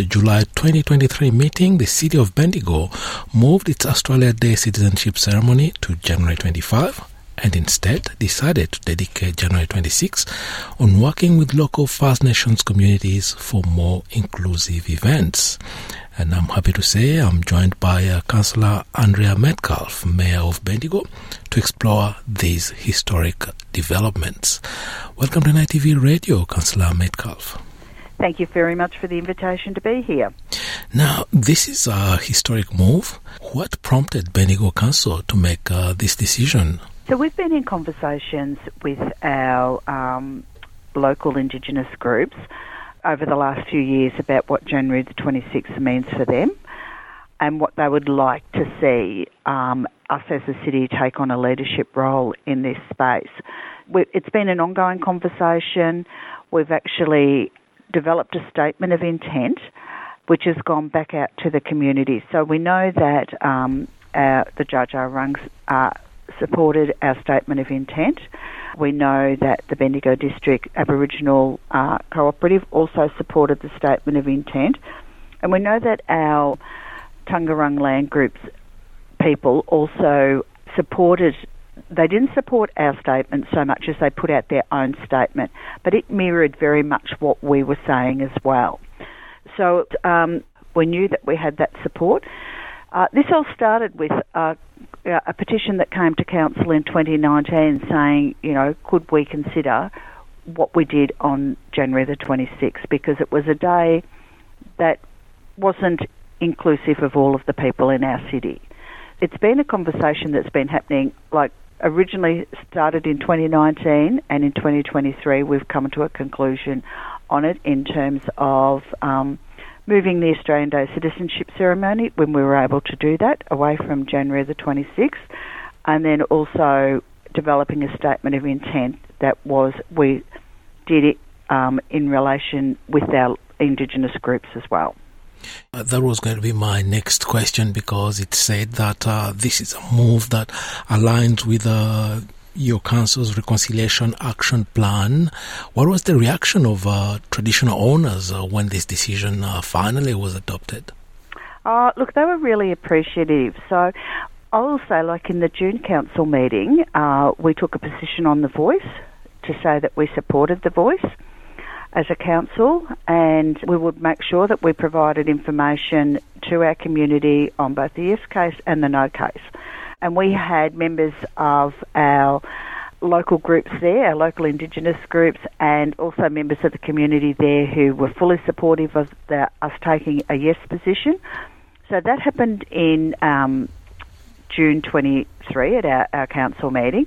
its July 2023 meeting, the city of Bendigo moved its Australia Day citizenship ceremony to January 25 and instead decided to dedicate January 26 on working with local First Nations communities for more inclusive events. And I'm happy to say I'm joined by uh, Councillor Andrea Metcalf, Mayor of Bendigo, to explore these historic developments. Welcome to NITV Radio, Councillor Metcalf. Thank you very much for the invitation to be here. Now, this is a historic move. What prompted Bendigo Council to make uh, this decision? So we've been in conversations with our um, local Indigenous groups over the last few years about what January the 26th means for them and what they would like to see um, us as a city take on a leadership role in this space. We, it's been an ongoing conversation. We've actually developed a statement of intent which has gone back out to the community. So we know that um, our, the Dja Dja Wurrungs uh, supported our statement of intent. We know that the Bendigo District Aboriginal uh, Cooperative also supported the statement of intent. And we know that our Taungurung Land Group's people also supported they didn't support our statement so much as they put out their own statement, but it mirrored very much what we were saying as well. So um, we knew that we had that support. Uh, this all started with uh, a petition that came to council in 2019 saying, you know, could we consider what we did on January the 26th because it was a day that wasn't inclusive of all of the people in our city. It's been a conversation that's been happening like originally started in 2019 and in 2023 we've come to a conclusion on it in terms of um, moving the Australian Day citizenship ceremony when we were able to do that away from January the 26th, and then also developing a statement of intent that was we did it um, in relation with our Indigenous groups as well. Uh, that was going to be my next question because it said that uh, this is a move that aligns with uh, your council's reconciliation action plan. What was the reaction of uh, traditional owners uh, when this decision uh, finally was adopted? Look, they were really appreciative. So I will say, like in the June council meeting, we took a position on the voice to say that we supported the voice as a council and we would make sure that we provided information to our community on both the yes case and the no case and we had members of our local groups there, our local Indigenous groups, and also members of the community there who were fully supportive of the, us taking a yes position. So that happened in um, June 23 at our, our council meeting.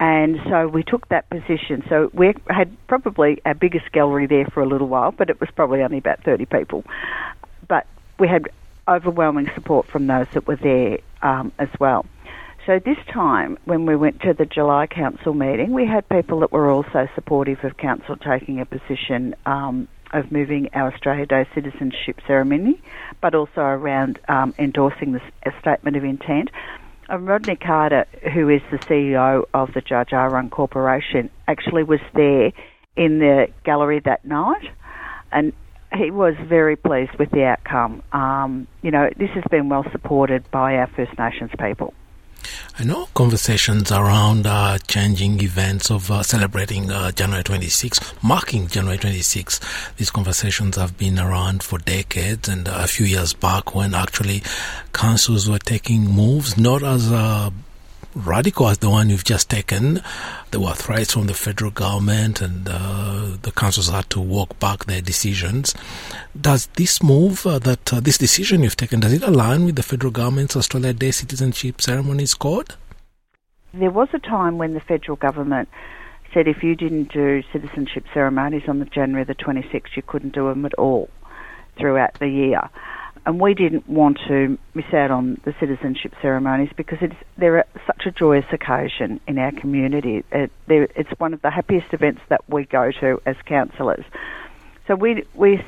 And so we took that position. So we had probably our biggest gallery there for a little while, but it was probably only about 30 people. But we had overwhelming support from those that were there um, as well. So this time, when we went to the July council meeting, we had people that were also supportive of council taking a position um, of moving our Australia Day citizenship ceremony, but also around um, endorsing the statement of intent. And Rodney Carter, who is the CEO of the Wurrung Corporation, actually was there in the gallery that night, and he was very pleased with the outcome. Um, you know, this has been well supported by our First Nations people. I know conversations around uh, changing events of uh, celebrating uh, January 26, marking January 26. These conversations have been around for decades, and a few years back, when actually councils were taking moves not as a radical as the one you've just taken. There were threats from the federal government, and uh, the councils had to walk back their decisions. Does this move, uh, that uh, this decision you've taken, does it align with the federal government's Australia Day citizenship ceremonies code? There was a time when the federal government said if you didn't do citizenship ceremonies on the January the 26th, you couldn't do them at all throughout the year and we didn't want to miss out on the citizenship ceremonies because it's they're such a joyous occasion in our community. Uh, it, it's one of the happiest events that we go to as councillors. So we we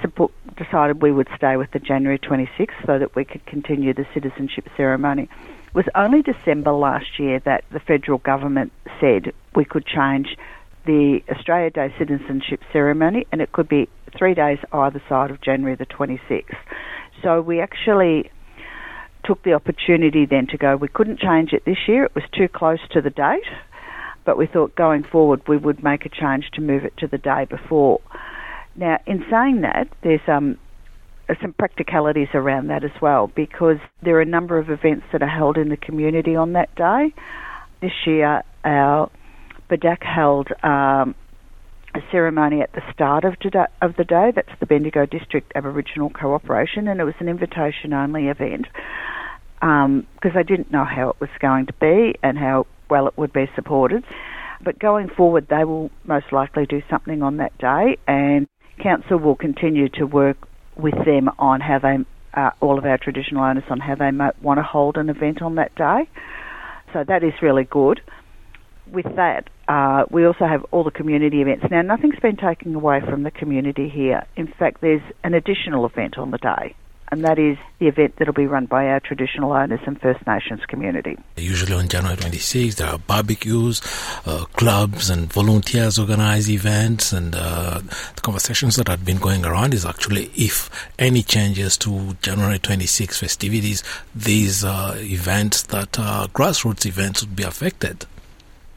support, decided we would stay with the January 26th so that we could continue the citizenship ceremony. It was only December last year that the federal government said we could change the Australia Day citizenship ceremony and it could be three days either side of January the 26th. So we actually took the opportunity then to go, we couldn't change it this year, it was too close to the date, but we thought going forward we would make a change to move it to the day before. Now, in saying that, there's um, some practicalities around that as well because there are a number of events that are held in the community on that day. This year, our BDAC held um, a ceremony at the start of, today, of the day. That's the Bendigo District Aboriginal Cooperation, and it was an invitation only event because um, I didn't know how it was going to be and how well it would be supported. But going forward, they will most likely do something on that day, and Council will continue to work with them on how they, uh, all of our traditional owners, on how they might want to hold an event on that day. So that is really good. With that, uh, we also have all the community events. Now, nothing's been taken away from the community here. In fact, there's an additional event on the day and that is the event that will be run by our traditional owners and First Nations community. Usually on January 26th, there are barbecues, uh, clubs, and volunteers organize events. And uh, the conversations that have been going around is actually if any changes to January 26 festivities, these uh, events that are grassroots events would be affected.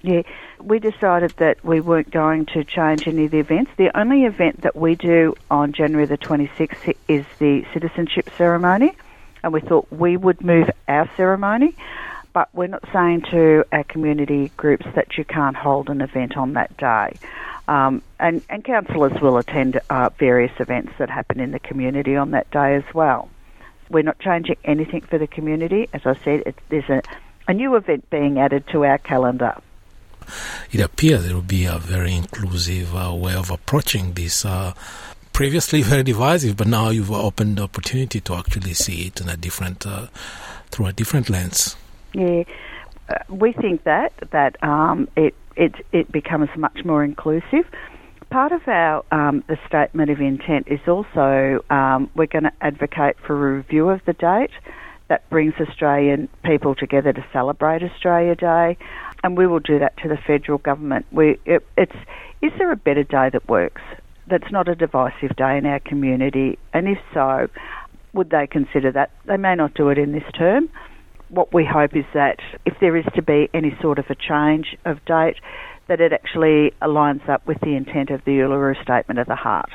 Yeah we decided that we weren't going to change any of the events. The only event that we do on January the 26th is the citizenship ceremony, and we thought we would move our ceremony, but we're not saying to our community groups that you can't hold an event on that day. Um, and, and councillors will attend uh, various events that happen in the community on that day as well. We're not changing anything for the community. As I said, there's a, a new event being added to our calendar it appears it will be a very inclusive uh, way of approaching this. Uh, previously very divisive, but now you've opened the opportunity to actually see it in a different, uh, through a different lens. Yeah, uh, we think that that um, it it it becomes much more inclusive. Part of our um, the statement of intent is also um, we're going to advocate for a review of the date that brings Australian people together to celebrate Australia Day and we will do that to the federal government. We, it, it's is there a better day that works? That's not a divisive day in our community, and if so, would they consider that? They may not do it in this term. What we hope is that if there is to be any sort of a change of date, that it actually aligns up with the intent of the Uluru Statement of the Heart.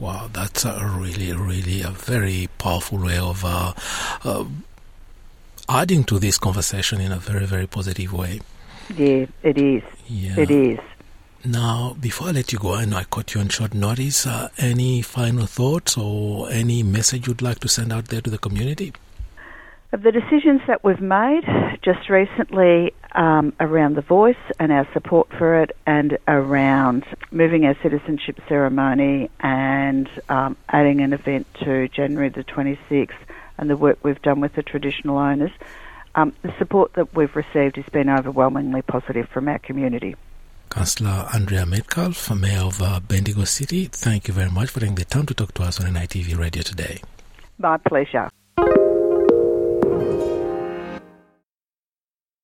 Wow, that's a really, really a very powerful way of uh, uh, adding to this conversation in a very, very positive way. Yeah, it is. Yeah. It is. Now, before I let you go, I know I caught you on short notice. Uh, any final thoughts or any message you'd like to send out there to the community? Of the decisions that we've made just recently um, around the voice and our support for it, and around moving our citizenship ceremony and um, adding an event to January the 26th, and the work we've done with the traditional owners, um, the support that we've received has been overwhelmingly positive from our community. Councillor Andrea Metcalf, Mayor of uh, Bendigo City, thank you very much for taking the time to talk to us on NITV Radio today. My pleasure.